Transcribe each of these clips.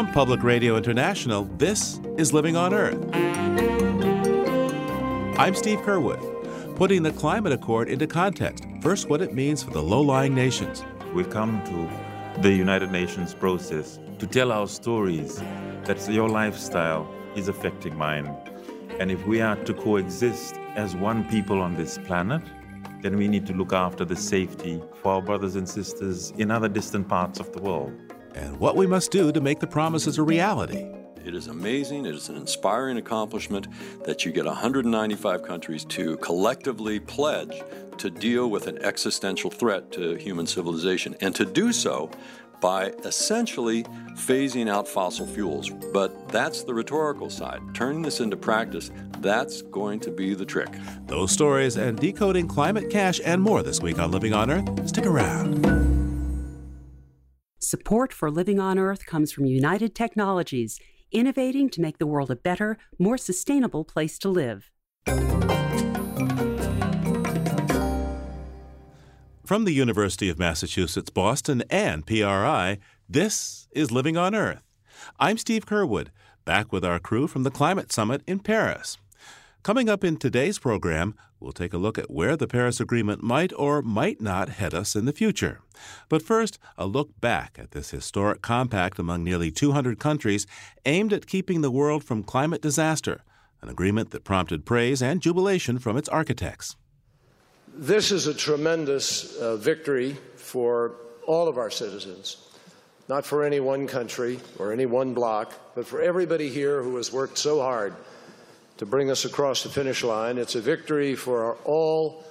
From Public Radio International, this is Living on Earth. I'm Steve Curwood, putting the Climate Accord into context. First, what it means for the low lying nations. We've come to the United Nations process to tell our stories that your lifestyle is affecting mine. And if we are to coexist as one people on this planet, then we need to look after the safety for our brothers and sisters in other distant parts of the world. And what we must do to make the promises a reality. It is amazing. It is an inspiring accomplishment that you get 195 countries to collectively pledge to deal with an existential threat to human civilization and to do so by essentially phasing out fossil fuels. But that's the rhetorical side. Turning this into practice, that's going to be the trick. Those stories and decoding climate cash and more this week on Living on Earth. Stick around. Support for Living on Earth comes from United Technologies, innovating to make the world a better, more sustainable place to live. From the University of Massachusetts Boston and PRI, this is Living on Earth. I'm Steve Curwood, back with our crew from the Climate Summit in Paris. Coming up in today's program, we'll take a look at where the Paris Agreement might or might not head us in the future. But first, a look back at this historic compact among nearly 200 countries aimed at keeping the world from climate disaster, an agreement that prompted praise and jubilation from its architects. This is a tremendous uh, victory for all of our citizens, not for any one country or any one bloc, but for everybody here who has worked so hard to bring us across the finish line. It's a victory for all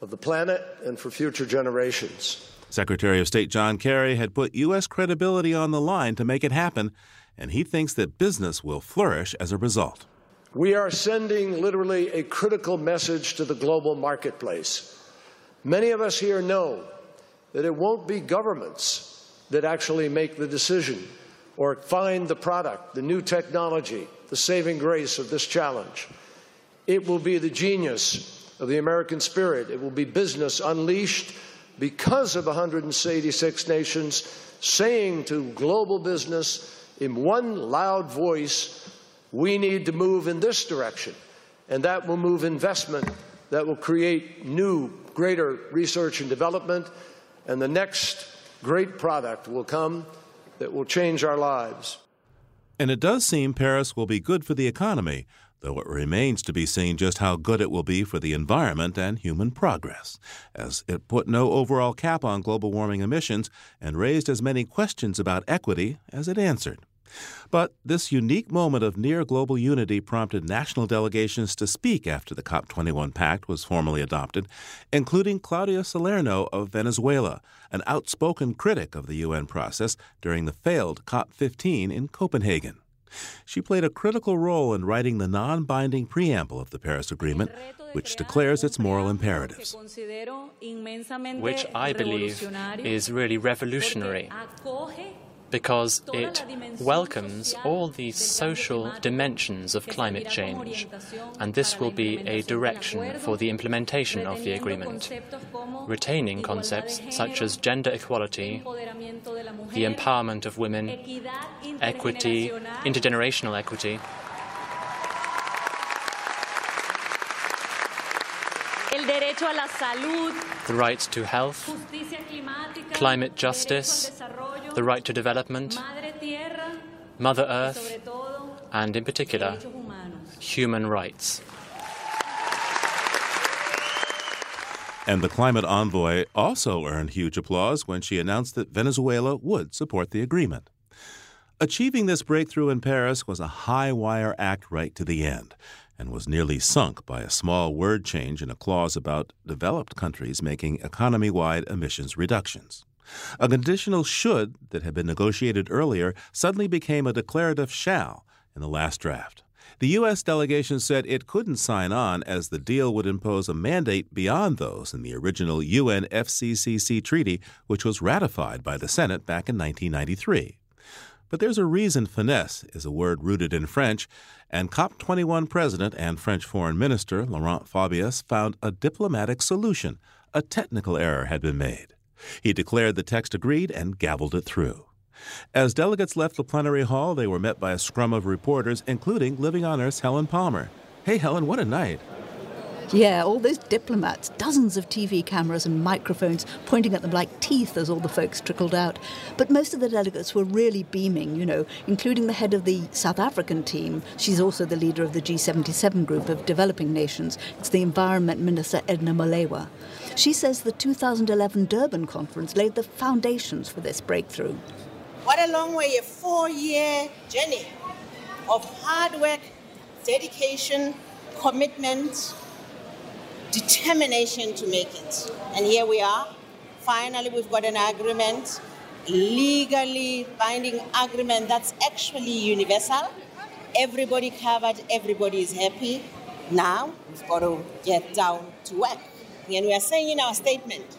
of the planet and for future generations. Secretary of State John Kerry had put U.S. credibility on the line to make it happen, and he thinks that business will flourish as a result. We are sending literally a critical message to the global marketplace. Many of us here know that it won't be governments that actually make the decision or find the product, the new technology, the saving grace of this challenge. It will be the genius of the American spirit. It will be business unleashed because of 186 nations saying to global business in one loud voice, we need to move in this direction, and that will move investment, that will create new, greater research and development, and the next great product will come that will change our lives. And it does seem Paris will be good for the economy, though it remains to be seen just how good it will be for the environment and human progress, as it put no overall cap on global warming emissions and raised as many questions about equity as it answered. But this unique moment of near global unity prompted national delegations to speak after the COP21 pact was formally adopted, including Claudia Salerno of Venezuela, an outspoken critic of the UN process during the failed COP15 in Copenhagen. She played a critical role in writing the non binding preamble of the Paris Agreement, which declares its moral imperatives. Which I believe is really revolutionary because it welcomes all the social dimensions of climate change, and this will be a direction for the implementation of the agreement, retaining concepts such as gender equality, the empowerment of women, equity, intergenerational equity. The right to health, climate justice, the right to development, Mother Earth, and in particular, human rights. And the climate envoy also earned huge applause when she announced that Venezuela would support the agreement. Achieving this breakthrough in Paris was a high wire act right to the end and was nearly sunk by a small word change in a clause about developed countries making economy wide emissions reductions. A conditional should that had been negotiated earlier suddenly became a declarative shall in the last draft. The U.S. delegation said it couldn't sign on as the deal would impose a mandate beyond those in the original UNFCCC treaty, which was ratified by the Senate back in 1993. But there's a reason finesse is a word rooted in French, and COP21 President and French Foreign Minister Laurent Fabius found a diplomatic solution. A technical error had been made. He declared the text agreed and gavelled it through. As delegates left the plenary hall, they were met by a scrum of reporters, including Living on Earth's Helen Palmer. Hey, Helen, what a night! Yeah, all those diplomats, dozens of TV cameras and microphones pointing at them like teeth as all the folks trickled out. But most of the delegates were really beaming, you know, including the head of the South African team. She's also the leader of the G77 group of developing nations. It's the Environment Minister Edna Molewa. She says the 2011 Durban conference laid the foundations for this breakthrough. What a long way, a four year journey of hard work, dedication, commitment, determination to make it. And here we are. Finally, we've got an agreement, legally binding agreement that's actually universal. Everybody covered, everybody is happy. Now we've got to get down to work. And we are saying in our statement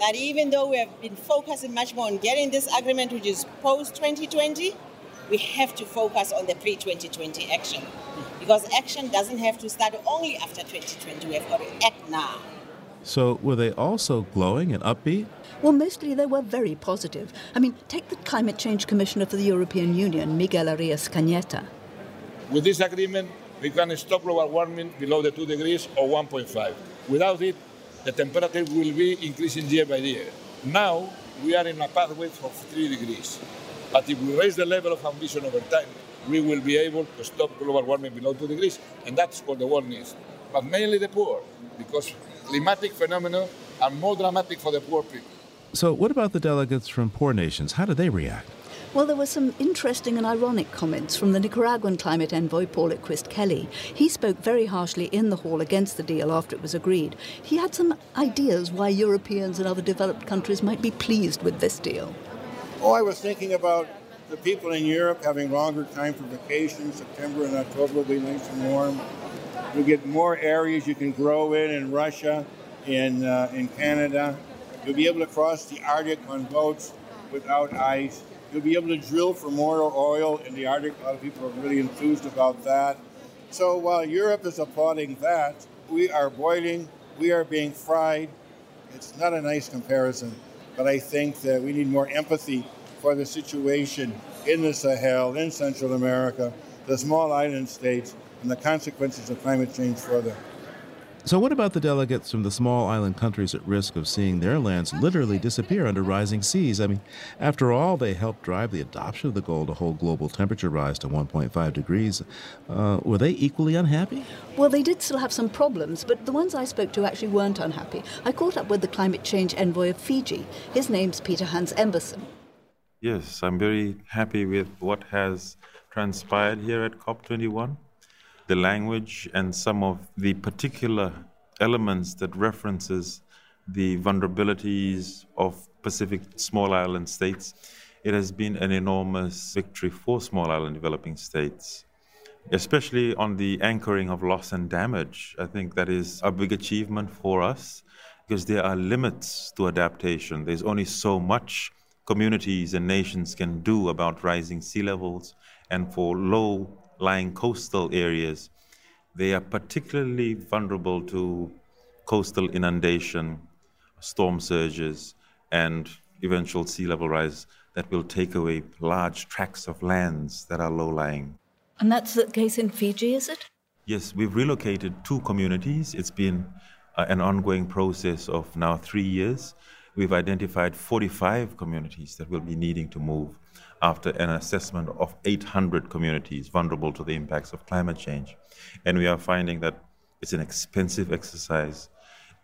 that even though we have been focusing much more on getting this agreement, which is post 2020, we have to focus on the pre 2020 action. Because action doesn't have to start only after 2020, we have got to act now. So, were they also glowing and upbeat? Well, mostly they were very positive. I mean, take the Climate Change Commissioner for the European Union, Miguel Arias Cañete. With this agreement, we can stop global warming below the 2 degrees or 1.5. Without it, the temperature will be increasing year by year. Now, we are in a pathway of 3 degrees. But if we raise the level of ambition over time, we will be able to stop global warming below 2 degrees. And that's what the world needs. But mainly the poor, because climatic phenomena are more dramatic for the poor people. So, what about the delegates from poor nations? How do they react? Well, there were some interesting and ironic comments from the Nicaraguan climate envoy Paul Oquist Kelly. He spoke very harshly in the hall against the deal after it was agreed. He had some ideas why Europeans and other developed countries might be pleased with this deal. Oh, I was thinking about the people in Europe having longer time for vacation. September and October will be nice and warm. You get more areas you can grow in in Russia, in, uh, in Canada. You'll be able to cross the Arctic on boats without ice. You'll be able to drill for more oil in the Arctic. A lot of people are really enthused about that. So while Europe is applauding that, we are boiling, we are being fried. It's not a nice comparison, but I think that we need more empathy for the situation in the Sahel, in Central America, the small island states, and the consequences of climate change for them. So, what about the delegates from the small island countries at risk of seeing their lands literally disappear under rising seas? I mean, after all, they helped drive the adoption of the goal to hold global temperature rise to 1.5 degrees. Uh, were they equally unhappy? Well, they did still have some problems, but the ones I spoke to actually weren't unhappy. I caught up with the climate change envoy of Fiji. His name's Peter Hans Emberson. Yes, I'm very happy with what has transpired here at COP21 the language and some of the particular elements that references the vulnerabilities of Pacific small island states, it has been an enormous victory for small island developing states, especially on the anchoring of loss and damage. I think that is a big achievement for us because there are limits to adaptation. There's only so much communities and nations can do about rising sea levels and for low lying coastal areas, they are particularly vulnerable to coastal inundation, storm surges, and eventual sea level rise that will take away large tracts of lands that are low lying. And that's the case in Fiji, is it? Yes, we've relocated two communities. It's been uh, an ongoing process of now three years. We've identified 45 communities that will be needing to move after an assessment of 800 communities vulnerable to the impacts of climate change. And we are finding that it's an expensive exercise,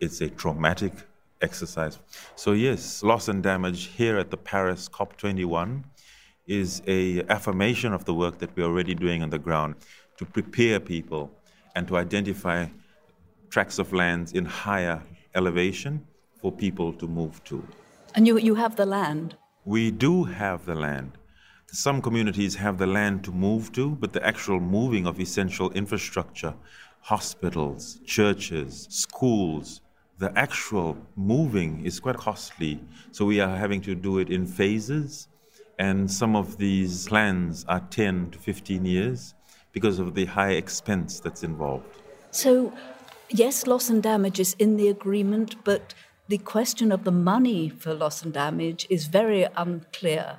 it's a traumatic exercise. So yes, loss and damage here at the Paris COP21 is a affirmation of the work that we're already doing on the ground to prepare people and to identify tracts of lands in higher elevation for people to move to. And you, you have the land? We do have the land. Some communities have the land to move to, but the actual moving of essential infrastructure, hospitals, churches, schools, the actual moving is quite costly. So we are having to do it in phases. And some of these plans are 10 to 15 years because of the high expense that's involved. So, yes, loss and damage is in the agreement, but the question of the money for loss and damage is very unclear.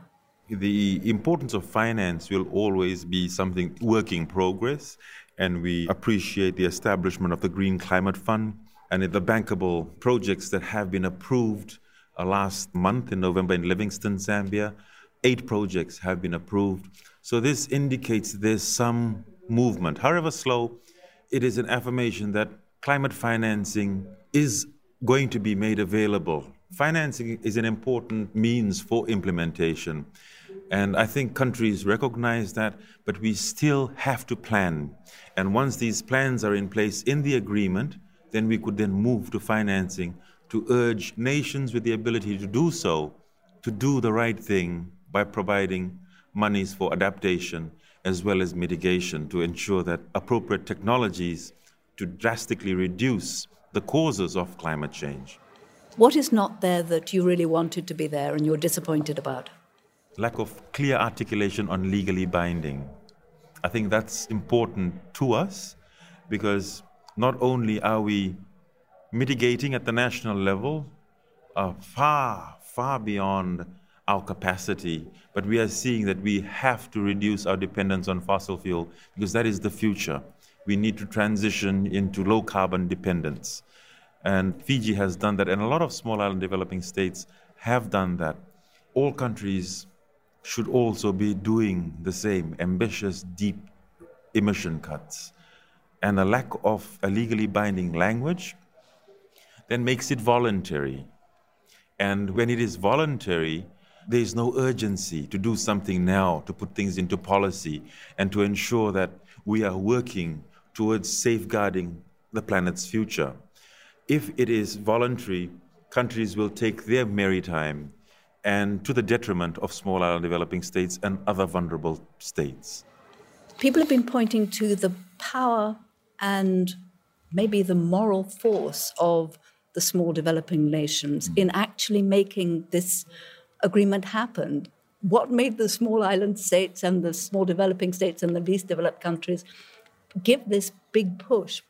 The importance of finance will always be something work in progress, and we appreciate the establishment of the Green Climate Fund and the bankable projects that have been approved uh, last month in November in Livingston, Zambia. Eight projects have been approved. So this indicates there's some movement. However slow, it is an affirmation that climate financing is going to be made available. Financing is an important means for implementation. And I think countries recognize that, but we still have to plan. And once these plans are in place in the agreement, then we could then move to financing to urge nations with the ability to do so to do the right thing by providing monies for adaptation as well as mitigation to ensure that appropriate technologies to drastically reduce the causes of climate change. What is not there that you really wanted to be there and you're disappointed about? Lack of clear articulation on legally binding. I think that's important to us because not only are we mitigating at the national level, uh, far, far beyond our capacity, but we are seeing that we have to reduce our dependence on fossil fuel because that is the future. We need to transition into low carbon dependence. And Fiji has done that, and a lot of small island developing states have done that. All countries should also be doing the same ambitious, deep emission cuts. And a lack of a legally binding language then makes it voluntary. And when it is voluntary, there is no urgency to do something now, to put things into policy, and to ensure that we are working towards safeguarding the planet's future. If it is voluntary, countries will take their merry time and to the detriment of small island developing states and other vulnerable states. People have been pointing to the power and maybe the moral force of the small developing nations in actually making this agreement happen. What made the small island states and the small developing states and the least developed countries give this big push?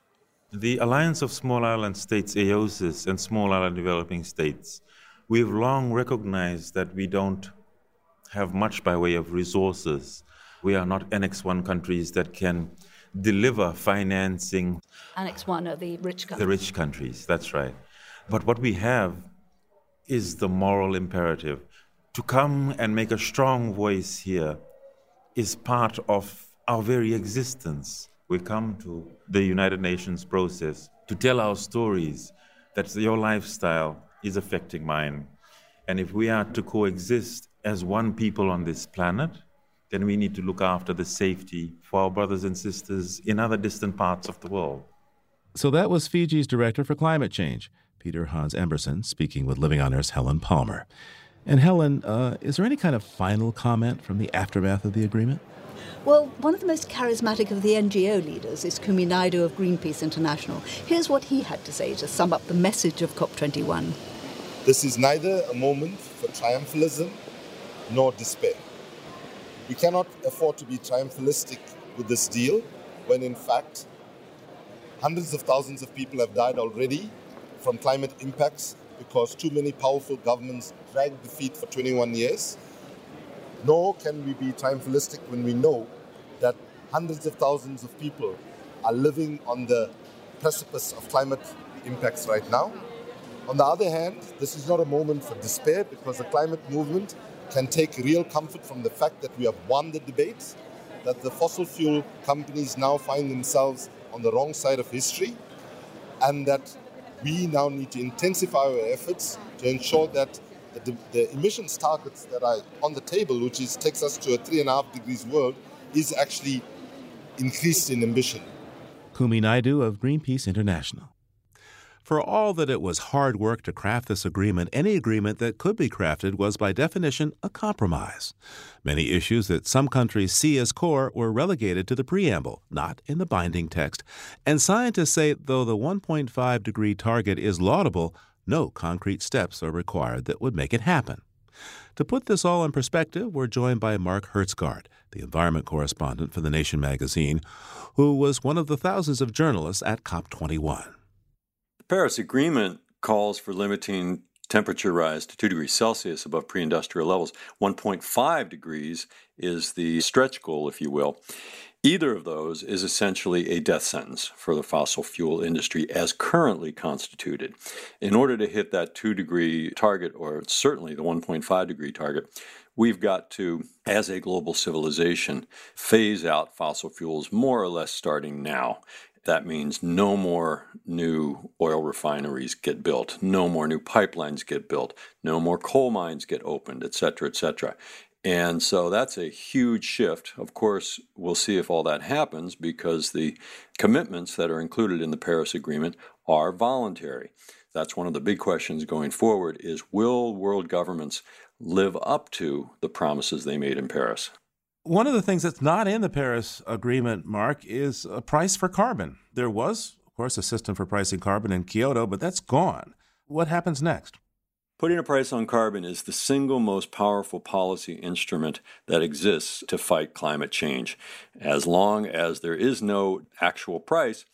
The Alliance of Small Island States, AOSIS, and Small Island Developing States, we've long recognized that we don't have much by way of resources. We are not Annex 1 countries that can deliver financing. Annex 1 are the rich countries. The rich countries, that's right. But what we have is the moral imperative. To come and make a strong voice here is part of our very existence. We come to the United Nations process to tell our stories that your lifestyle is affecting mine. And if we are to coexist as one people on this planet, then we need to look after the safety for our brothers and sisters in other distant parts of the world. So that was Fiji's Director for Climate Change, Peter Hans Emberson, speaking with Living on Earth's Helen Palmer. And Helen, uh, is there any kind of final comment from the aftermath of the agreement? Well, one of the most charismatic of the NGO leaders is Kumi Naidoo of Greenpeace International. Here's what he had to say to sum up the message of COP21. This is neither a moment for triumphalism nor despair. We cannot afford to be triumphalistic with this deal when, in fact, hundreds of thousands of people have died already from climate impacts because too many powerful governments dragged the feet for 21 years. Nor can we be triumphalistic when we know that hundreds of thousands of people are living on the precipice of climate impacts right now. On the other hand, this is not a moment for despair because the climate movement can take real comfort from the fact that we have won the debate, that the fossil fuel companies now find themselves on the wrong side of history, and that we now need to intensify our efforts to ensure that the, the, emissions targets that are on the table, which is, takes us to a three and a half degrees world, is actually increased in ambition. Kumi Naidoo of Greenpeace International. For all that it was hard work to craft this agreement, any agreement that could be crafted was by definition a compromise. Many issues that some countries see as core were relegated to the preamble, not in the binding text. And scientists say though the 1.5 degree target is laudable, no concrete steps are required that would make it happen. To put this all in perspective, we're joined by Mark Hertsgaard, the environment correspondent for The Nation magazine, who was one of the thousands of journalists at COP21. Paris Agreement calls for limiting temperature rise to 2 degrees Celsius above pre industrial levels. 1.5 degrees is the stretch goal, if you will. Either of those is essentially a death sentence for the fossil fuel industry as currently constituted. In order to hit that 2 degree target, or certainly the 1.5 degree target, we've got to, as a global civilization, phase out fossil fuels more or less starting now. That means no more new oil refineries get built, no more new pipelines get built, no more coal mines get opened, et cetera, et cetera. And so that's a huge shift. Of course, we'll see if all that happens because the commitments that are included in the Paris Agreement are voluntary. That's one of the big questions going forward is will world governments live up to the promises they made in Paris? One of the things that's not in the Paris Agreement, Mark, is a price for carbon. There was, of course, a system for pricing carbon in Kyoto, but that's gone. What happens next? Putting a price on carbon is the single most powerful policy instrument that exists to fight climate change. As long as there is no actual price,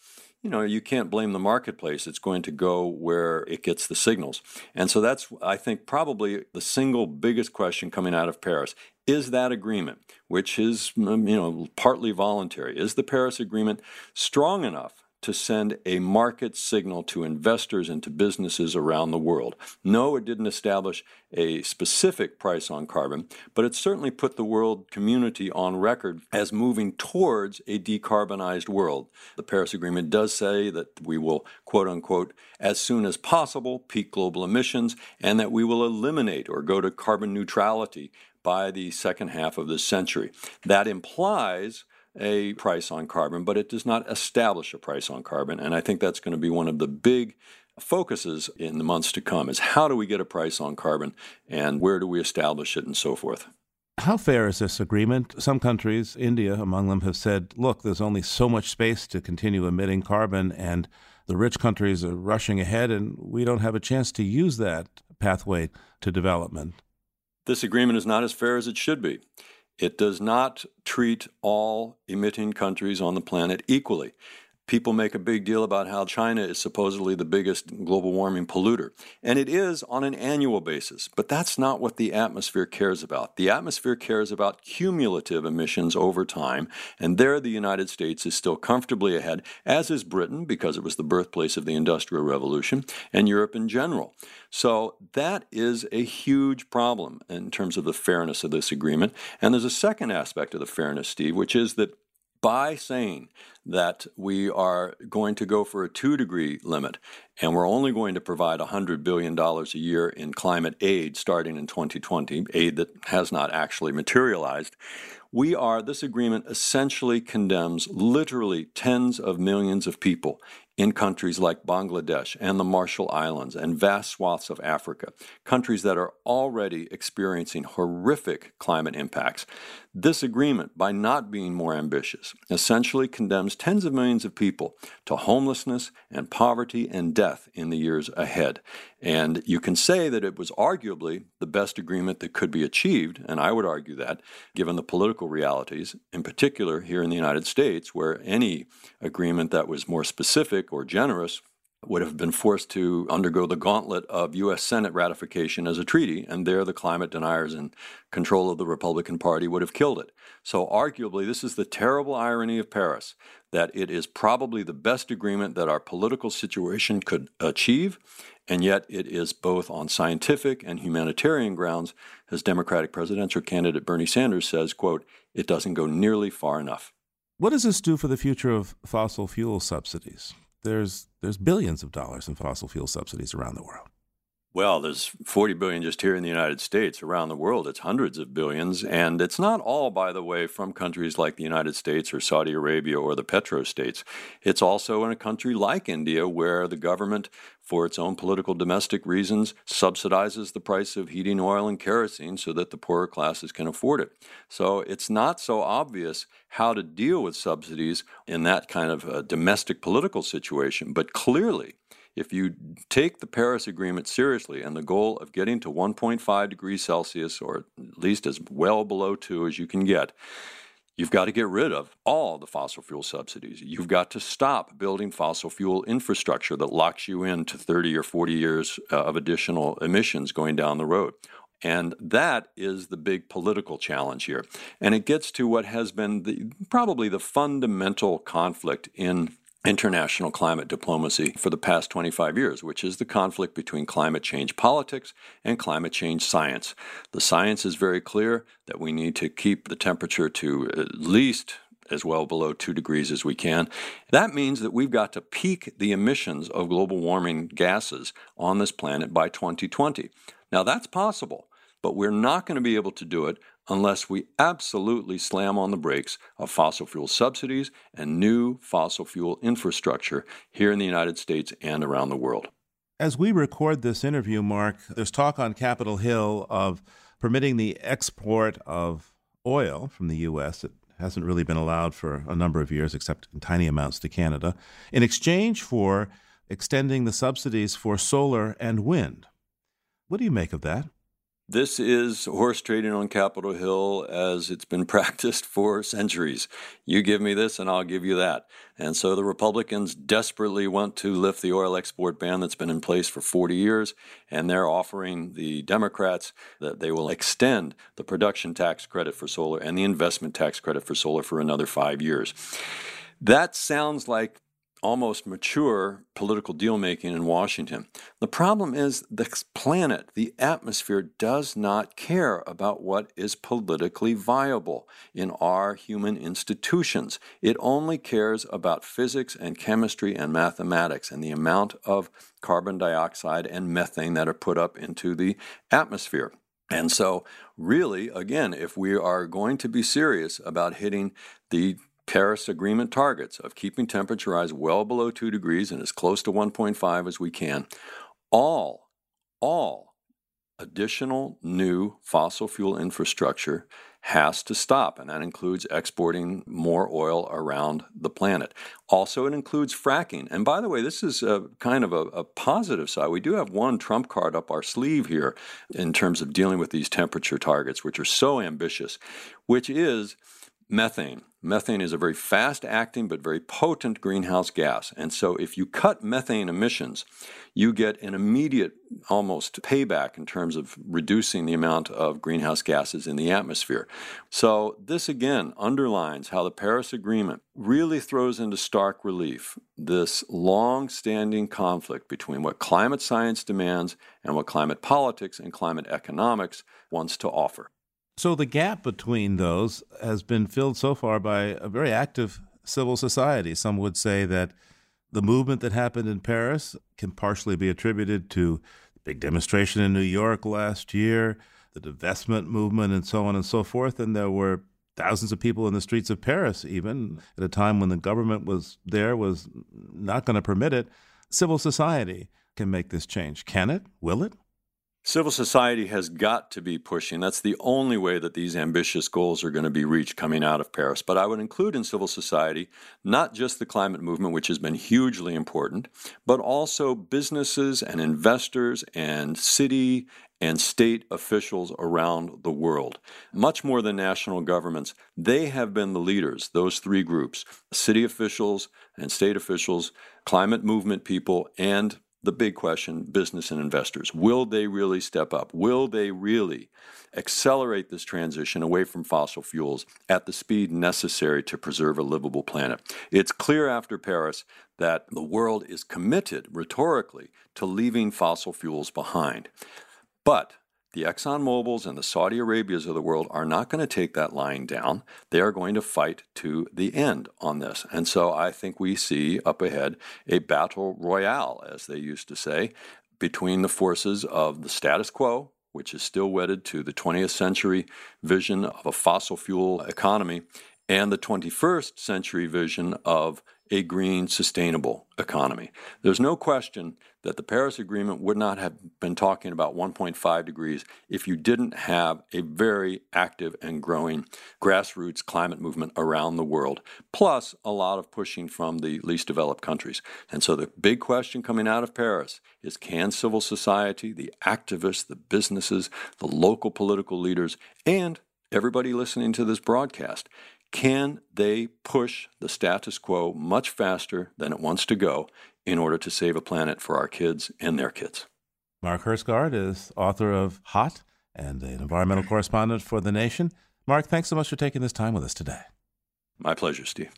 you know, you can't blame the marketplace. It's going to go where it gets the signals. And so that's, I think, probably the single biggest question coming out of Paris. Is that agreement, which is, you know, partly voluntary, is the Paris Agreement strong enough to send a market signal to investors and to businesses around the world. No, it didn't establish a specific price on carbon, but it certainly put the world community on record as moving towards a decarbonized world. The Paris Agreement does say that we will, quote unquote, as soon as possible, peak global emissions, and that we will eliminate or go to carbon neutrality by the second half of this century. That implies a price on carbon, but it does not establish a price on carbon. And I think that's going to be one of the big focuses in the months to come is how do we get a price on carbon and where do we establish it and so forth. How fair is this agreement? Some countries, India among them, have said, look, there's only so much space to continue emitting carbon, and the rich countries are rushing ahead, and we don't have a chance to use that pathway to development. This agreement is not as fair as it should be. It does not treat all emitting countries on the planet equally. People make a big deal about how China is supposedly the biggest global warming polluter. And it is on an annual basis, but that's not what the atmosphere cares about. The atmosphere cares about cumulative emissions over time, and there the United States is still comfortably ahead, as is Britain, because it was the birthplace of the Industrial Revolution, and Europe in general. So that is a huge problem in terms of the fairness of this agreement. And there's a second aspect of the fairness, Steve, which is that by saying that we are going to go for a two degree limit and we're only going to provide $100 billion a year in climate aid starting in 2020, aid that has not actually materialized, we are, this agreement essentially condemns literally tens of millions of people in countries like Bangladesh and the Marshall Islands and vast swaths of Africa, countries that are already experiencing horrific climate impacts. This agreement, by not being more ambitious, essentially condemns tens of millions of people to homelessness and poverty and death in the years ahead. And you can say that it was arguably the best agreement that could be achieved, and I would argue that, given the political realities, in particular here in the United States, where any agreement that was more specific or generous would have been forced to undergo the gauntlet of U.S. Senate ratification as a treaty, and there the climate deniers in control of the Republican Party would have killed it. So, arguably, this is the terrible irony of Paris that it is probably the best agreement that our political situation could achieve, and yet it is both on scientific and humanitarian grounds, as Democratic presidential candidate Bernie Sanders says, quote, it doesn't go nearly far enough. What does this do for the future of fossil fuel subsidies? There's there's billions of dollars in fossil fuel subsidies around the world. Well, there's 40 billion just here in the United States. Around the world, it's hundreds of billions. And it's not all, by the way, from countries like the United States or Saudi Arabia or the petrostates. It's also in a country like India where the government, for its own political domestic reasons, subsidizes the price of heating oil and kerosene so that the poorer classes can afford it. So it's not so obvious how to deal with subsidies in that kind of uh, domestic political situation. But clearly, if you take the Paris Agreement seriously and the goal of getting to 1.5 degrees Celsius, or at least as well below 2 as you can get, You've got to get rid of all the fossil fuel subsidies. You've got to stop building fossil fuel infrastructure that locks you into 30 or 40 years uh, of additional emissions going down the road. And that is the big political challenge here. And it gets to what has been the, probably the fundamental conflict in international climate diplomacy for the past 25 years, which is the conflict between climate change politics and climate change science. The science is very clear that we need to keep the temperature to at least as well below 2 degrees as we can. That means that we've got to peak the emissions of global warming gases on this planet by 2020. Now, that's possible, but we're not going to be able to do it unless we absolutely slam on the brakes of fossil fuel subsidies and new fossil fuel infrastructure here in the United States and around the world. As we record this interview, Mark, there's talk on Capitol Hill of permitting the export of oil from the U.S. It hasn't really been allowed for a number of years, except in tiny amounts to Canada, in exchange for extending the subsidies for solar and wind. What do you make of that? This is horse trading on Capitol Hill as it's been practiced for centuries. You give me this and I'll give you that. And so the Republicans desperately want to lift the oil export ban that's been in place for 40 years, and they're offering the Democrats that they will extend the production tax credit for solar and the investment tax credit for solar for another five years. That sounds like almost mature political deal making in Washington. The problem is the planet, the atmosphere, does not care about what is politically viable in our human institutions. It only cares about physics and chemistry and mathematics and the amount of carbon dioxide and methane that are put up into the atmosphere. And so, really, again, if we are going to be serious about hitting the Paris Agreement targets of keeping temperature rise well below 2 degrees and as close to 1.5 as we can, all, all additional new fossil fuel infrastructure has to stop, and that includes exporting more oil around the planet. Also, it includes fracking. And by the way, this is a kind of a, a, positive side. We do have one trump card up our sleeve here in terms of dealing with these temperature targets, which are so ambitious, which is methane. Methane is a very fast acting but very potent greenhouse gas. And so, if you cut methane emissions, you get an immediate almost payback in terms of reducing the amount of greenhouse gases in the atmosphere. So, this again underlines how the Paris Agreement really throws into stark relief this long standing conflict between what climate science demands and what climate politics and climate economics wants to offer. So the gap between those has been filled so far by a very active civil society. Some would say that the movement that happened in Paris can partially be attributed to the big demonstration in New York last year, the divestment movement, and so on and so forth. And there were thousands of people in the streets of Paris, even at a time when the government was there, was not going to permit it. Civil society can make this change. Can it? Will it? Civil society has got to be pushing. That's the only way that these ambitious goals are going to be reached coming out of Paris. But I would include in civil society not just the climate movement, which has been hugely important, but also businesses and investors and city and state officials around the world. Much more than national governments, they have been the leaders, those three groups city officials and state officials, climate movement people, and the big question business and investors. Will they really step up? Will they really accelerate this transition away from fossil fuels at the speed necessary to preserve a livable planet? It's clear after Paris that the world is committed rhetorically to leaving fossil fuels behind. But the Exxon Mobils and the Saudi Arabias of the world are not going to take that line down. They are going to fight to the end on this. And so I think we see up ahead a battle royale, as they used to say, between the forces of the status quo, which is still wedded to the 20th century vision of a fossil fuel economy, and the 21st century vision of a green, sustainable economy. There's no question that the Paris Agreement would not have been talking about 1.5 degrees if you didn't have a very active and growing grassroots climate movement around the world, plus a lot of pushing from the least developed countries. And so the big question coming out of Paris is can civil society, the activists, the businesses, the local political leaders, and everybody listening to this broadcast, Can they push the status quo much faster than it wants to go in order to save a planet for our kids and their kids? Mark Hertsgaard is author of Hot and an environmental correspondent for The Nation. Mark, thanks so much for taking this time with us today. My pleasure, Steve.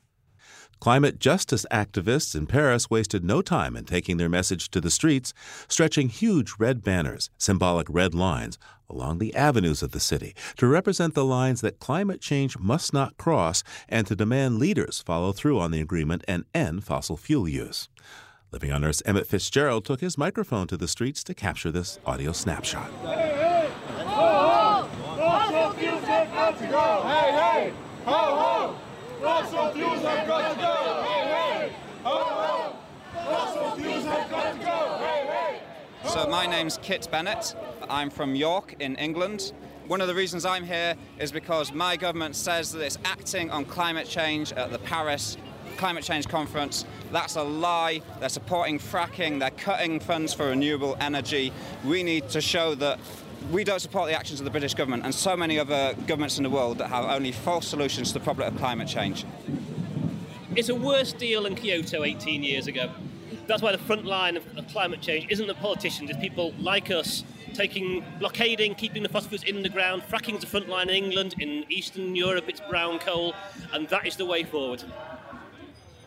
Climate justice activists in Paris wasted no time in taking their message to the streets, stretching huge red banners, symbolic red lines, along the avenues of the city to represent the lines that climate change must not cross and to demand leaders follow through on the agreement and end fossil fuel use. Living on Earth's Emmett Fitzgerald took his microphone to the streets to capture this audio snapshot. Hey, hey! Ho, ho! Fossil fuels have got to go! Hey, hey! Ho, ho! Fossil fuels have got to go! Hey, hey! Ho, ho! Fossil fuels have got to go! Hey, hey! So my name's Kit Bennett. I'm from York in England. One of the reasons I'm here is because my government says that it's acting on climate change at the Paris Climate Change Conference. That's a lie. They're supporting fracking. They're cutting funds for renewable energy. We need to show that we don't support the actions of the British government and so many other governments in the world that have only false solutions to the problem of climate change. It's a worse deal than Kyoto 18 years ago. That's why the front line of, of climate change isn't the politicians, it's people like us taking blockading, keeping the phosphorus in the ground. Fracking is the front line in England. In Eastern Europe, it's brown coal, and that is the way forward.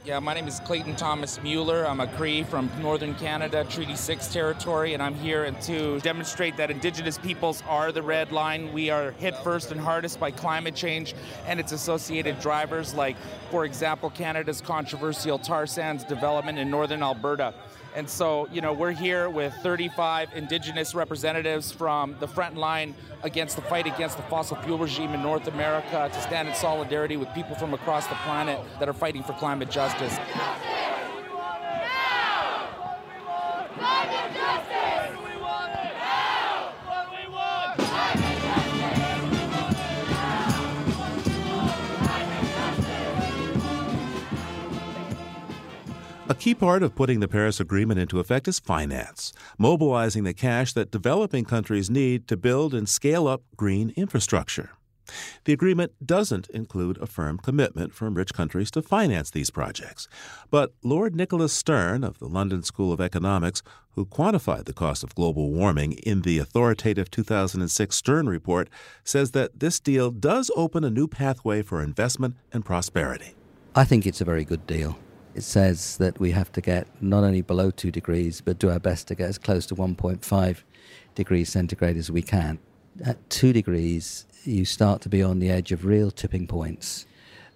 Yeah, my name is Clayton Thomas Mueller. I'm a Cree from Northern Canada, Treaty 6 territory, and I'm here to demonstrate that Indigenous peoples are the red line. We are hit first and hardest by climate change and its associated drivers, like, for example, Canada's controversial tar sands development in northern Alberta. And so, you know, we're here with 35 Indigenous representatives from the front line against the fight against the fossil fuel regime in North America to stand in solidarity with people from across the planet that are fighting for climate justice. A key part of putting the Paris Agreement into effect is finance, mobilizing the cash that developing countries need to build and scale up green infrastructure. The agreement doesn't include a firm commitment from rich countries to finance these projects. But Lord Nicholas Stern of the London School of Economics, who quantified the cost of global warming in the authoritative 2006 Stern report, says that this deal does open a new pathway for investment and prosperity. I think it's a very good deal. It says that we have to get not only below 2 degrees, but do our best to get as close to 1.5 degrees centigrade as we can. At 2 degrees, you start to be on the edge of real tipping points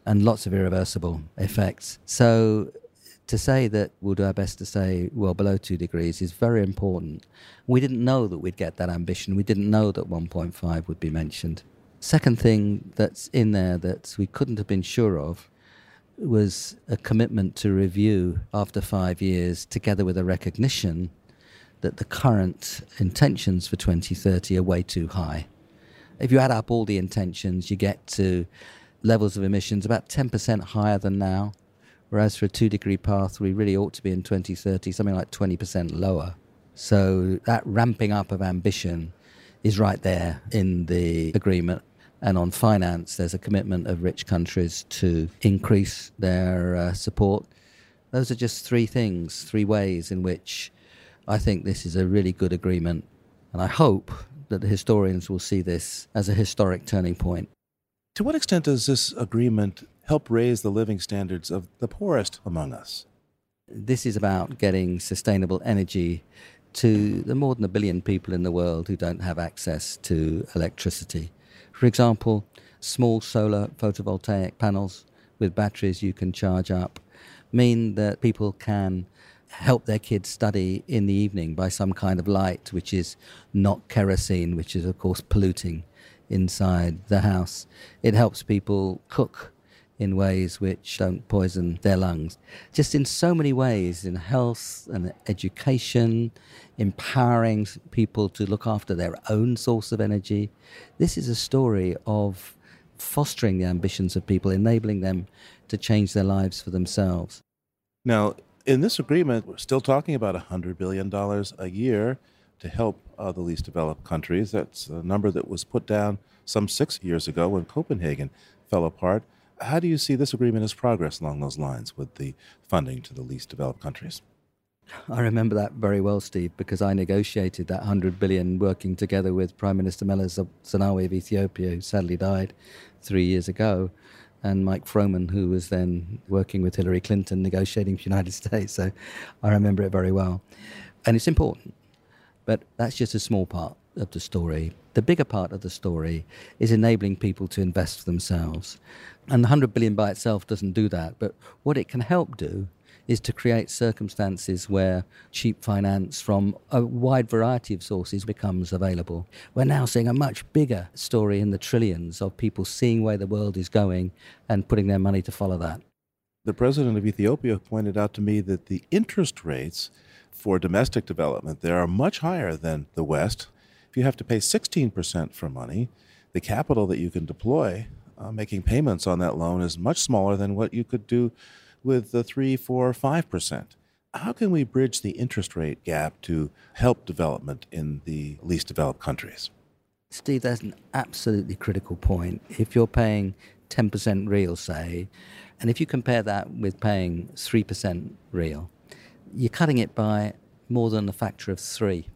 and lots of irreversible effects. So, to say that we'll do our best to stay well below 2 degrees is very important. We didn't know that we'd get that ambition. We didn't know that 1.5 would be mentioned. Second thing that's in there that we couldn't have been sure of was a commitment to review after five years, together with a recognition that the current intentions for 2030 are way too high. If you add up all the intentions, you get to levels of emissions about 10% higher than now, whereas for a two degree path, we really ought to be in 2030 something like 20% lower. So that ramping up of ambition is right there in the agreement. And on finance, there's a commitment of rich countries to increase their uh, support. Those are just three things, three ways in which I think this is a really good agreement. And I hope that the historians will see this as a historic turning point. To what extent does this agreement help raise the living standards of the poorest among us? This is about getting sustainable energy to the more than a billion people in the world who don't have access to electricity. For example, small solar photovoltaic panels with batteries you can charge up mean that people can help their kids study in the evening by some kind of light which is not kerosene, which is, of course, polluting inside the house. It helps people cook in ways which don't poison their lungs. Just in so many ways, in health and education, empowering people to look after their own source of energy. This is a story of fostering the ambitions of people, enabling them to change their lives for themselves. Now, in this agreement, we're still talking about $100 billion a year to help uh, the least developed countries. That's a number that was put down some six years ago when Copenhagen fell apart. How do you see this agreement as progress along those lines with the funding to the least developed countries? I remember that very well, Steve, because I negotiated that 100 billion working together with Prime Minister Meles Zenawi of Ethiopia, who sadly died three years ago, and Mike Froman, who was then working with Hillary Clinton negotiating for the United States. So I remember it very well. And it's important, but that's just a small part of the story. The bigger part of the story is enabling people to invest for themselves. And the 100 billion by itself doesn't do that, but what it can help do is to create circumstances where cheap finance from a wide variety of sources becomes available. We're now seeing a much bigger story in the trillions of people seeing where the world is going and putting their money to follow that. The president of Ethiopia pointed out to me that the interest rates for domestic development there are much higher than the West. If you have to pay 16% for money, the capital that you can deploy uh, making payments on that loan is much smaller than what you could do with the 3, 4, 5%. How can we bridge the interest rate gap to help development in the least developed countries? Steve, that's an absolutely critical point. If you're paying 10% real, say, and if you compare that with paying 3% real, you're cutting it by more than a factor of three.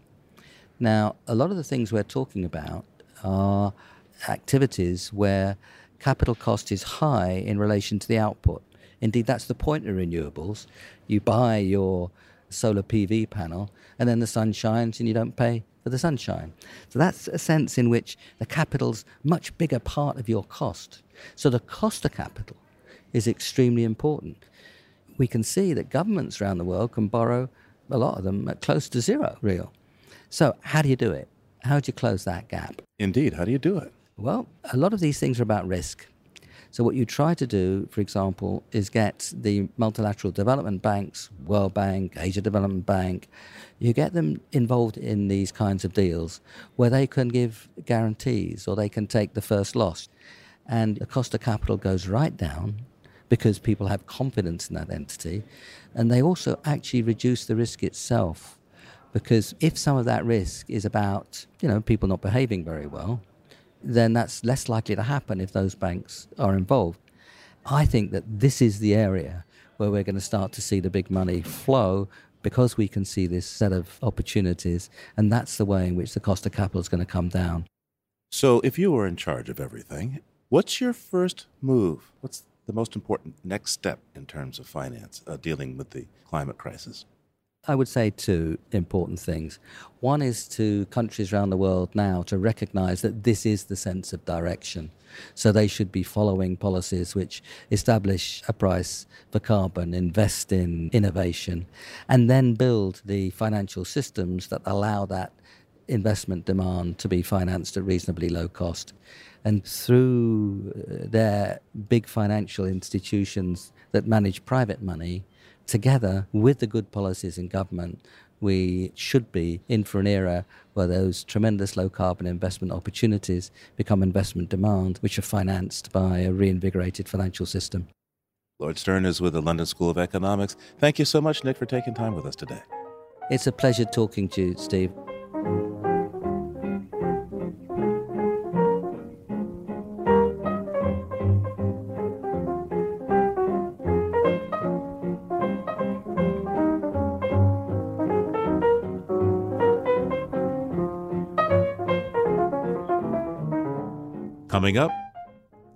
Now, a lot of the things we're talking about are activities where capital cost is high in relation to the output. Indeed, that's the point of renewables. You buy your solar PV panel, and then the sun shines, and you don't pay for the sunshine. So that's a sense in which the capital's much bigger part of your cost. So the cost of capital is extremely important. We can see that governments around the world can borrow a lot of them at close to zero real. So how do you do it? How do you close that gap? Indeed, how do you do it? Well, a lot of these things are about risk. So, what you try to do, for example, is get the multilateral development banks, World Bank, Asia Development Bank, you get them involved in these kinds of deals where they can give guarantees or they can take the first loss. And the cost of capital goes right down because people have confidence in that entity. And they also actually reduce the risk itself. Because if some of that risk is about, you know, people not behaving very well, then that's less likely to happen if those banks are involved. I think that this is the area where we're going to start to see the big money flow because we can see this set of opportunities, and that's the way in which the cost of capital is going to come down. So, if you were in charge of everything, what's your first move? What's the most important next step in terms of finance uh, dealing with the climate crisis? I would say two important things. One is to countries around the world now to recognize that this is the sense of direction. So they should be following policies which establish a price for carbon, invest in innovation, and then build the financial systems that allow that investment demand to be financed at reasonably low cost. And through uh, their big financial institutions that manage private money, together with the good policies in government, we should be in for an era where those tremendous low carbon investment opportunities become investment demand, which are financed by a reinvigorated financial system. Lord Stern is with the London School of Economics. Thank you so much, Nick, for taking time with us today. It's a pleasure talking to you, Steve. Coming up,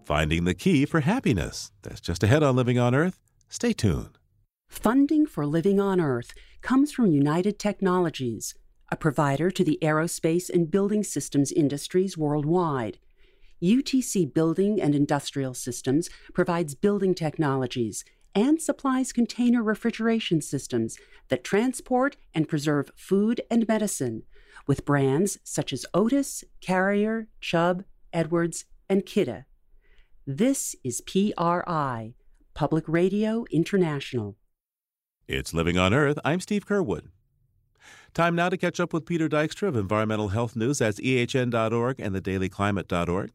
finding the key for happiness. That's just ahead on Living on Earth. Stay tuned. Funding for Living on Earth comes from United Technologies, a provider to the aerospace and building systems industries worldwide. UTC Building and Industrial Systems provides building technologies and supplies container refrigeration systems that transport and preserve food and medicine with brands such as Otis, Carrier, Chubb, Edwards, and Kidde. This is PRI, Public Radio International. It's Living on Earth. I'm Steve Curwood. Time now to catch up with Peter Dykstra of Environmental Health News. That's ehn.org and thedailyclimate.org.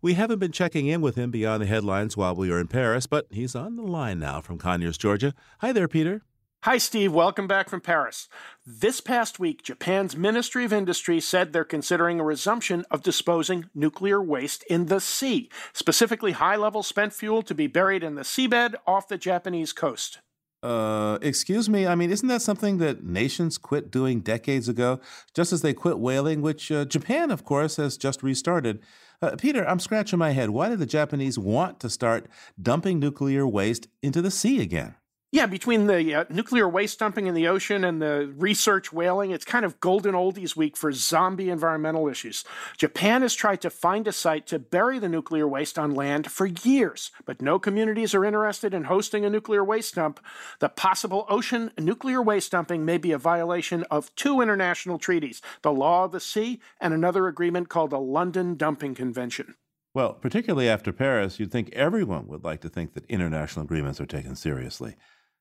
We haven't been checking in with him beyond the headlines while we were in Paris, but he's on the line now from Conyers, Georgia. Hi there, Peter. Hi, Steve. Welcome back from Paris. This past week, Japan's Ministry of Industry said they're considering a resumption of disposing nuclear waste in the sea, specifically high level spent fuel to be buried in the seabed off the Japanese coast. Uh, excuse me. I mean, isn't that something that nations quit doing decades ago, just as they quit whaling, which uh, Japan, of course, has just restarted? Uh, Peter, I'm scratching my head. Why did the Japanese want to start dumping nuclear waste into the sea again? Yeah, between the uh, nuclear waste dumping in the ocean and the research whaling, it's kind of golden oldies week for zombie environmental issues. Japan has tried to find a site to bury the nuclear waste on land for years, but no communities are interested in hosting a nuclear waste dump. The possible ocean nuclear waste dumping may be a violation of two international treaties the Law of the Sea and another agreement called the London Dumping Convention. Well, particularly after Paris, you'd think everyone would like to think that international agreements are taken seriously.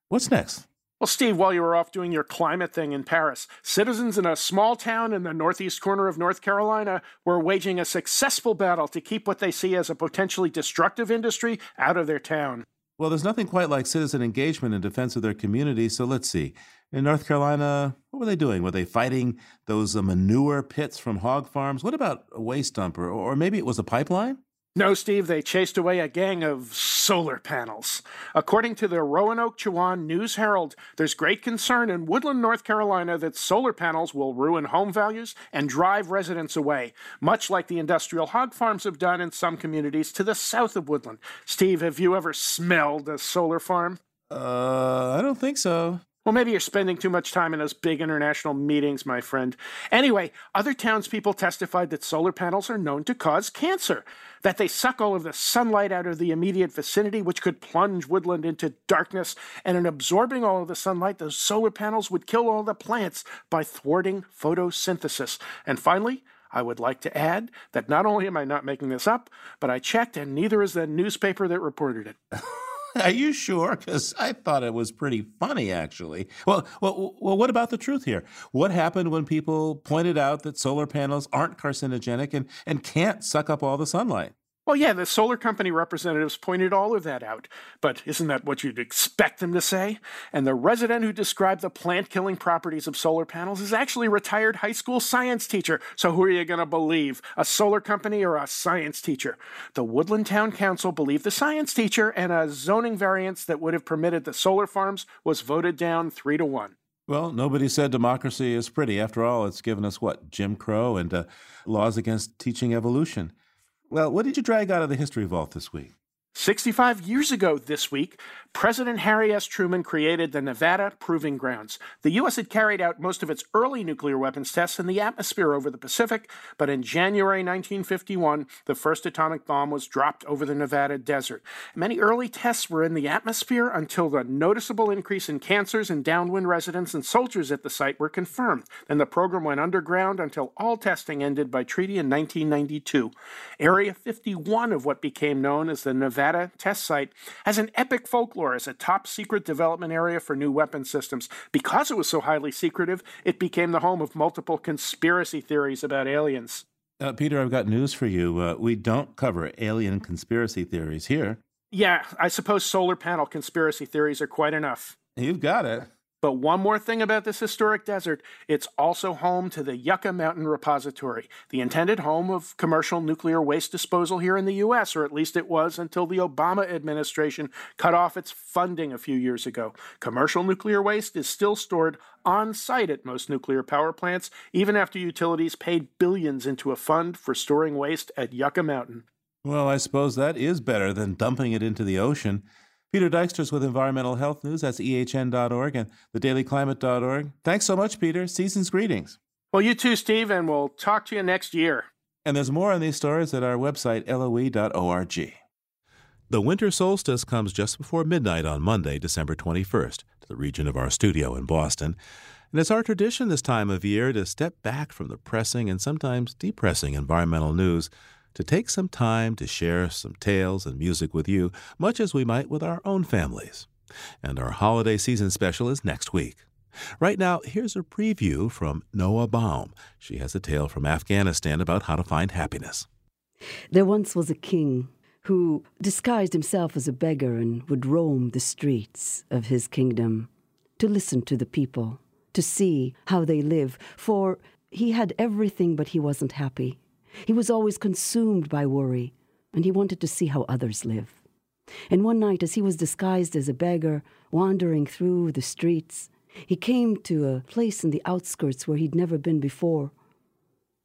What's next? Well, Steve, while you were off doing your climate thing in Paris, citizens in a small town in the northeast corner of North Carolina were waging a successful battle to keep what they see as a potentially destructive industry out of their town. Well, there's nothing quite like citizen engagement in defense of their community, so let's see. In North Carolina, what were they doing? Were they fighting those uh, manure pits from hog farms? What about a waste dump? Or, or maybe it was a pipeline? No, Steve, they chased away a gang of solar panels. According to the Roanoke Chowan News Herald, there's great concern in Woodland, North Carolina that solar panels will ruin home values and drive residents away, much like the industrial hog farms have done in some communities to the south of Woodland. Steve, have you ever smelled a solar farm? Uh, I don't think so. Well, maybe you're spending too much time in those big international meetings, my friend. Anyway, other townspeople testified that solar panels are known to cause cancer, that they suck all of the sunlight out of the immediate vicinity, which could plunge woodland into darkness, and in absorbing all of the sunlight, those solar panels would kill all the plants by thwarting photosynthesis. And finally, I would like to add that not only am I not making this up, but I checked, and neither is the newspaper that reported it. Are you sure? Because I thought it was pretty funny, actually. Well, well, well, what about the truth here? What happened when people pointed out that solar panels aren't carcinogenic and, and can't suck up all the sunlight? Well, yeah, the solar company representatives pointed all of that out, but isn't that what you'd expect them to say? And the resident who described the plant killing properties of solar panels is actually a retired high school science teacher. So who are you going to believe? A solar company or a science teacher? The Woodland Town Council believed the science teacher, and a zoning variance that would have permitted the solar farms was voted down three to one. Well, nobody said democracy is pretty. After all, it's given us what? Jim Crow and uh, laws against teaching evolution. Well, what did you drag out of the history vault this week? 65 years ago this week, President Harry S. Truman created the Nevada Proving Grounds. The U.S. had carried out most of its early nuclear weapons tests in the atmosphere over the Pacific, but in January 1951, the first atomic bomb was dropped over the Nevada desert. Many early tests were in the atmosphere until the noticeable increase in cancers in downwind residents and soldiers at the site were confirmed. Then the program went underground until all testing ended by treaty in 1992. Area 51 of what became known as the Nevada Nevada test site has an epic folklore as a top secret development area for new weapon systems. Because it was so highly secretive, it became the home of multiple conspiracy theories about aliens. Uh, Peter, I've got news for you. Uh, we don't cover alien conspiracy theories here. Yeah, I suppose solar panel conspiracy theories are quite enough. You've got it. But one more thing about this historic desert it's also home to the Yucca Mountain Repository, the intended home of commercial nuclear waste disposal here in the U.S., or at least it was until the Obama administration cut off its funding a few years ago. Commercial nuclear waste is still stored on site at most nuclear power plants, even after utilities paid billions into a fund for storing waste at Yucca Mountain. Well, I suppose that is better than dumping it into the ocean. Peter Dykstra with Environmental Health News. That's ehn.org and thedailyclimate.org. Thanks so much, Peter. Season's greetings. Well, you too, Steve, and we'll talk to you next year. And there's more on these stories at our website, loe.org. The winter solstice comes just before midnight on Monday, December 21st, to the region of our studio in Boston. And it's our tradition this time of year to step back from the pressing and sometimes depressing environmental news to take some time to share some tales and music with you, much as we might with our own families. And our holiday season special is next week. Right now, here's a preview from Noa Baum. She has a tale from Afghanistan about how to find happiness. There once was a king who disguised himself as a beggar and would roam the streets of his kingdom. to listen to the people, to see how they live, for he had everything, but he wasn't happy. He was always consumed by worry, and he wanted to see how others live. And one night, as he was disguised as a beggar, wandering through the streets, he came to a place in the outskirts where he'd never been before.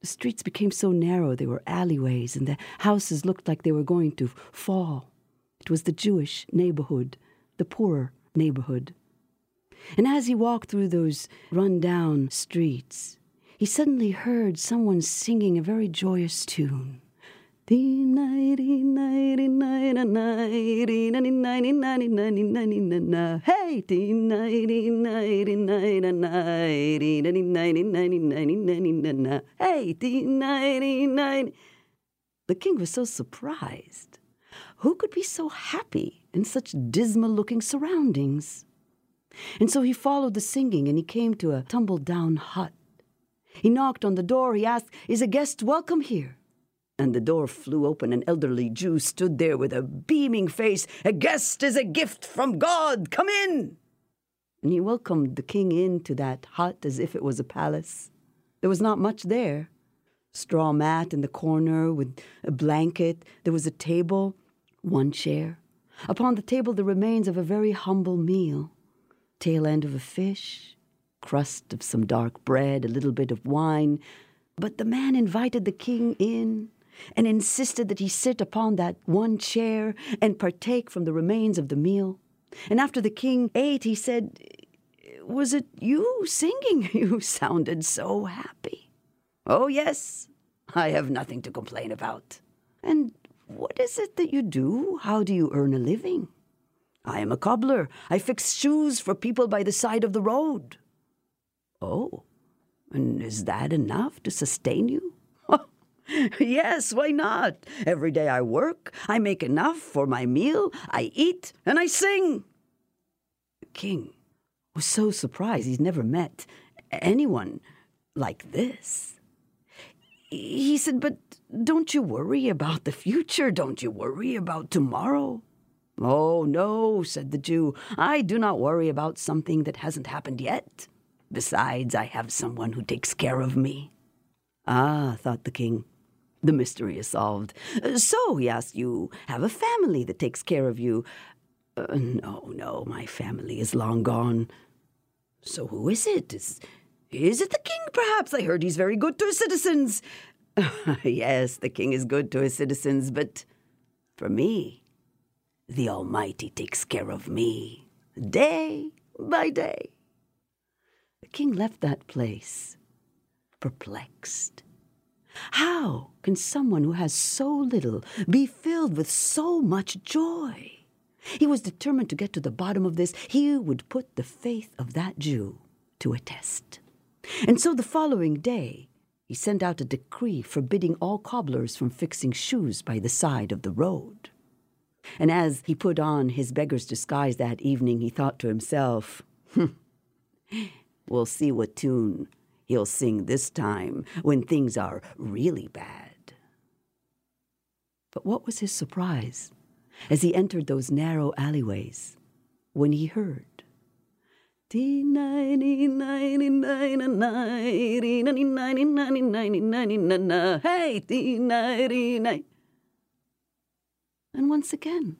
The streets became so narrow, they were alleyways, and the houses looked like they were going to fall. It was the Jewish neighborhood, the poorer neighborhood. And as he walked through those run down streets, he suddenly heard someone singing a very joyous tune. Hey, the king was so surprised. Who could be so happy in such dismal looking surroundings? And so he followed the singing and he came to a tumble down hut. He knocked on the door. He asked, Is a guest welcome here? And the door flew open. An elderly Jew stood there with a beaming face. A guest is a gift from God. Come in. And he welcomed the king into that hut as if it was a palace. There was not much there. Straw mat in the corner with a blanket. There was a table, one chair. Upon the table, the remains of a very humble meal tail end of a fish, crust of some dark bread, a little bit of wine. But the man invited the king in and insisted that he sit upon that one chair and partake from the remains of the meal. And after the king ate, he said, Was it you singing? You sounded so happy. Oh, yes, I have nothing to complain about. And what is it that you do? How do you earn a living? I am a cobbler. I fix shoes for people by the side of the road. Oh, and is that enough to sustain you? yes, why not? Every day I work, I make enough for my meal, I eat, and I sing. The king was so surprised he's never met anyone like this. He said, But don't you worry about the future? Don't you worry about tomorrow? Oh, no, said the Jew. I do not worry about something that hasn't happened yet. Besides, I have someone who takes care of me. Ah, thought the king, the mystery is solved. So, he asked, you have a family that takes care of you. Uh, no, no, my family is long gone. So, who is it? Is, is it the king, perhaps? I heard he's very good to his citizens. yes, the king is good to his citizens, but for me, the Almighty takes care of me day by day. The king left that place, perplexed. How can someone who has so little be filled with so much joy? He was determined to get to the bottom of this. He would put the faith of that Jew to a test. And so the following day, he sent out a decree forbidding all cobblers from fixing shoes by the side of the road. And as he put on his beggar's disguise that evening, he thought to himself, hmm, We'll see what tune he'll sing this time when things are really bad. But what was his surprise as he entered those narrow alleyways when he heard Hey, and once again,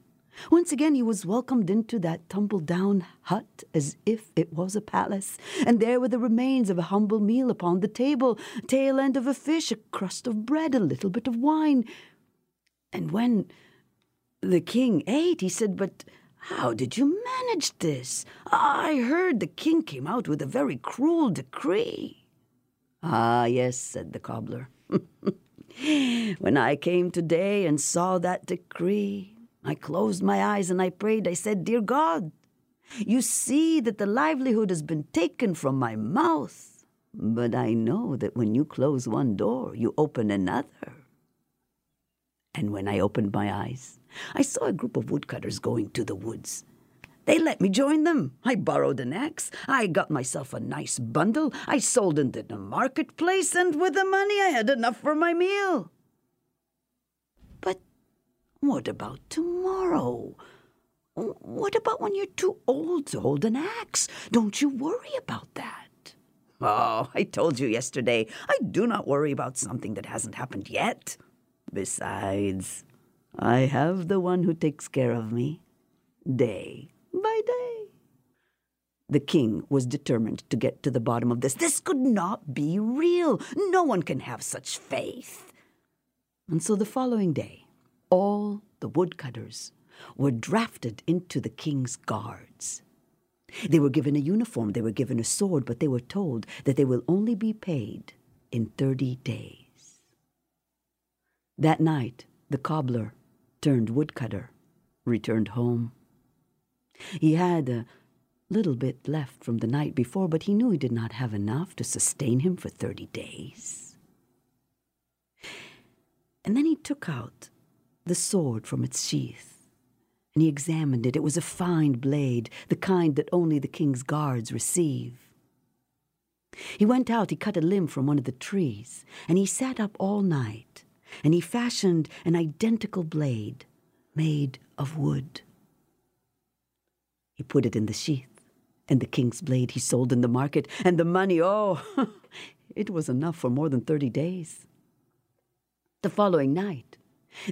once again, he was welcomed into that tumble down hut as if it was a palace, and there were the remains of a humble meal upon the table tail end of a fish, a crust of bread, a little bit of wine. And when the king ate, he said, But how did you manage this? I heard the king came out with a very cruel decree. Ah, yes, said the cobbler. when I came today and saw that decree, I closed my eyes and I prayed. I said, Dear God, you see that the livelihood has been taken from my mouth. But I know that when you close one door, you open another. And when I opened my eyes, I saw a group of woodcutters going to the woods. They let me join them. I borrowed an axe. I got myself a nice bundle. I sold it in the marketplace, and with the money I had enough for my meal. What about tomorrow? What about when you're too old to hold an axe? Don't you worry about that? Oh, I told you yesterday, I do not worry about something that hasn't happened yet. Besides, I have the one who takes care of me, day by day. The king was determined to get to the bottom of this. This could not be real. No one can have such faith. And so the following day, all the woodcutters were drafted into the king's guards. They were given a uniform, they were given a sword, but they were told that they will only be paid in 30 days. That night, the cobbler turned woodcutter returned home. He had a little bit left from the night before, but he knew he did not have enough to sustain him for 30 days. And then he took out the sword from its sheath, and he examined it. It was a fine blade, the kind that only the king's guards receive. He went out, he cut a limb from one of the trees, and he sat up all night, and he fashioned an identical blade made of wood. He put it in the sheath, and the king's blade he sold in the market, and the money, oh, it was enough for more than thirty days. The following night,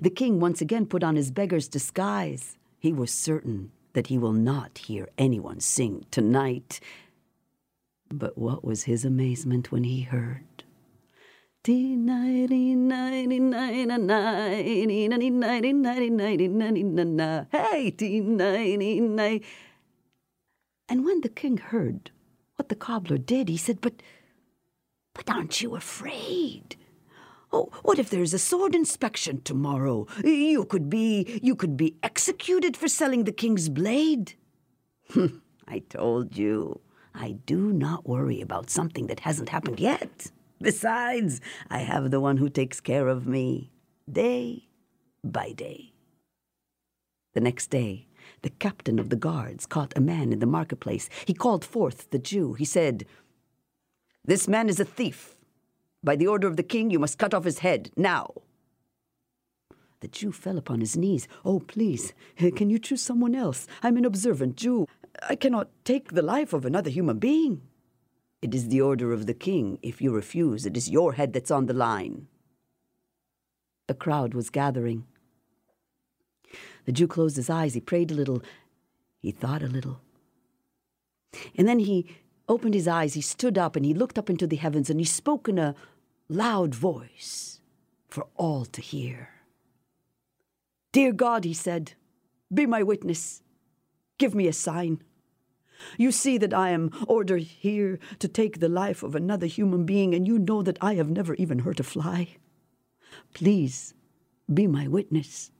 the king once again put on his beggar's disguise. He was certain that he will not hear anyone sing tonight. But what was his amazement when he heard Hey, and when the king heard what the cobbler did, he said, But but aren't you afraid? Oh, what if there's a sword inspection tomorrow? You could be you could be executed for selling the king's blade. Hmm, I told you, I do not worry about something that hasn't happened yet. Besides, I have the one who takes care of me day by day. The next day, the captain of the guards caught a man in the marketplace. He called forth the Jew. He said, This man is a thief. By the order of the king, you must cut off his head now. The Jew fell upon his knees. Oh, please, can you choose someone else? I'm an observant Jew. I cannot take the life of another human being. It is the order of the king. If you refuse, it is your head that's on the line. A crowd was gathering. The Jew closed his eyes. He prayed a little. He thought a little. And then he opened his eyes. He stood up and he looked up into the heavens and he spoke in a loud voice for all to hear. Dear God, he said, be my witness. Give me a sign. You see that I am ordered here to take the life of another human being, and you know that I have never even hurt a fly. Please be my witness.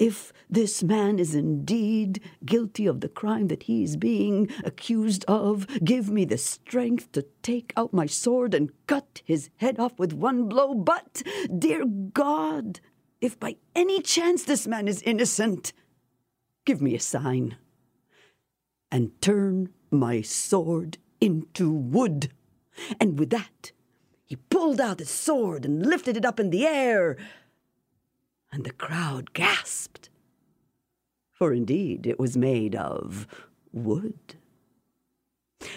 If this man is indeed guilty of the crime that he is being accused of, give me the strength to take out my sword and cut his head off with one blow. But, dear God, if by any chance this man is innocent, give me a sign and turn my sword into wood. And with that, he pulled out his sword and lifted it up in the air. And the crowd gasped. For indeed, it was made of wood.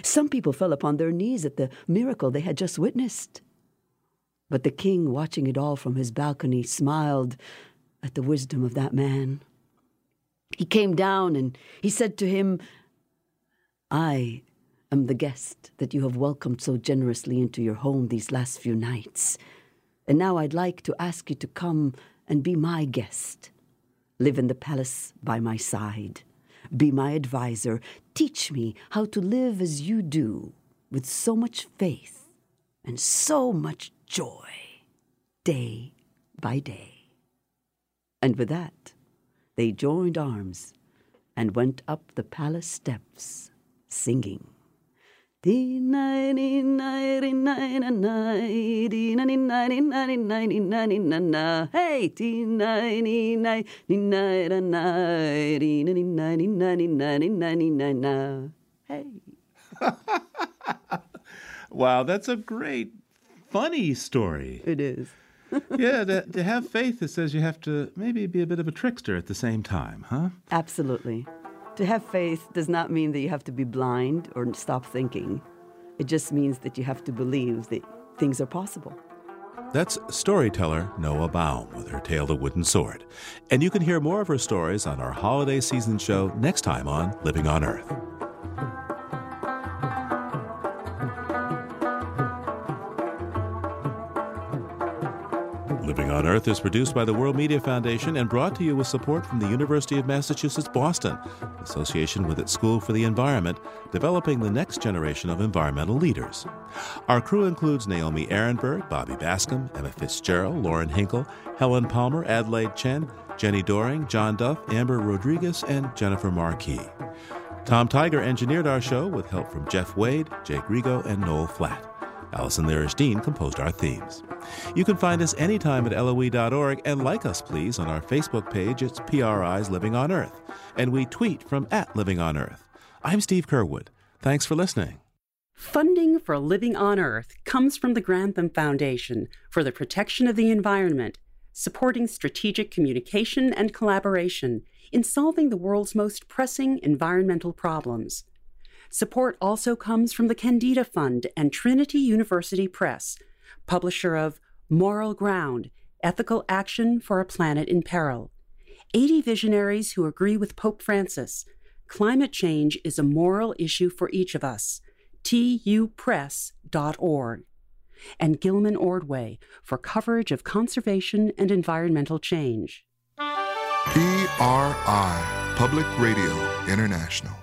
Some people fell upon their knees at the miracle they had just witnessed. But the king, watching it all from his balcony, smiled at the wisdom of that man. He came down and he said to him, I am the guest that you have welcomed so generously into your home these last few nights. And now I'd like to ask you to come and be my guest. Live in the palace by my side. Be my adviser. Teach me how to live as you do, with so much faith and so much joy, day by day. And with that, they joined arms and went up the palace steps singing. Hey, wow, that's a great, funny story. It is. yeah, to, to have faith, it says you have to maybe be a bit of a trickster at the same time, huh? Absolutely. To have faith does not mean that you have to be blind or stop thinking. It just means that you have to believe that things are possible. That's storyteller Noa Baum with her tale The Wooden Sword. And you can hear more of her stories on our holiday season show next time on Living on Earth. Earth is produced by the World Media Foundation and brought to you with support from the University of Massachusetts Boston, association with its School for the Environment, developing the next generation of environmental leaders. Our crew includes Naomi Arenberg, Bobby Bascomb, Emma Fitzgerald, Lauren Hinkel, Helen Palmer, Adelaide Chen, Jenni Doering, John Duff, Amber Rodriguez, and Jennifer Marquis. Tom Tiger engineered our show with help from Jeff Wade, Jake Rigo, and Noel Flatt. Allison Lirish Dean composed our themes. You can find us anytime at loe.org and like us, please, on our Facebook page. It's PRI's Living on Earth. And we tweet from at Living on Earth. I'm Steve Curwood. Thanks for listening. Funding for Living on Earth comes from the Grantham Foundation for the Protection of the Environment, supporting strategic communication and collaboration in solving the world's most pressing environmental problems. Support also comes from the Kendeda Fund and Trinity University Press, publisher of Moral Ground Ethical Action for a Planet in Peril. 80 visionaries who agree with Pope Francis. Climate change is a moral issue for each of us. tupress.org. And Gilman Ordway for coverage of conservation and environmental change. PRI, Public Radio International.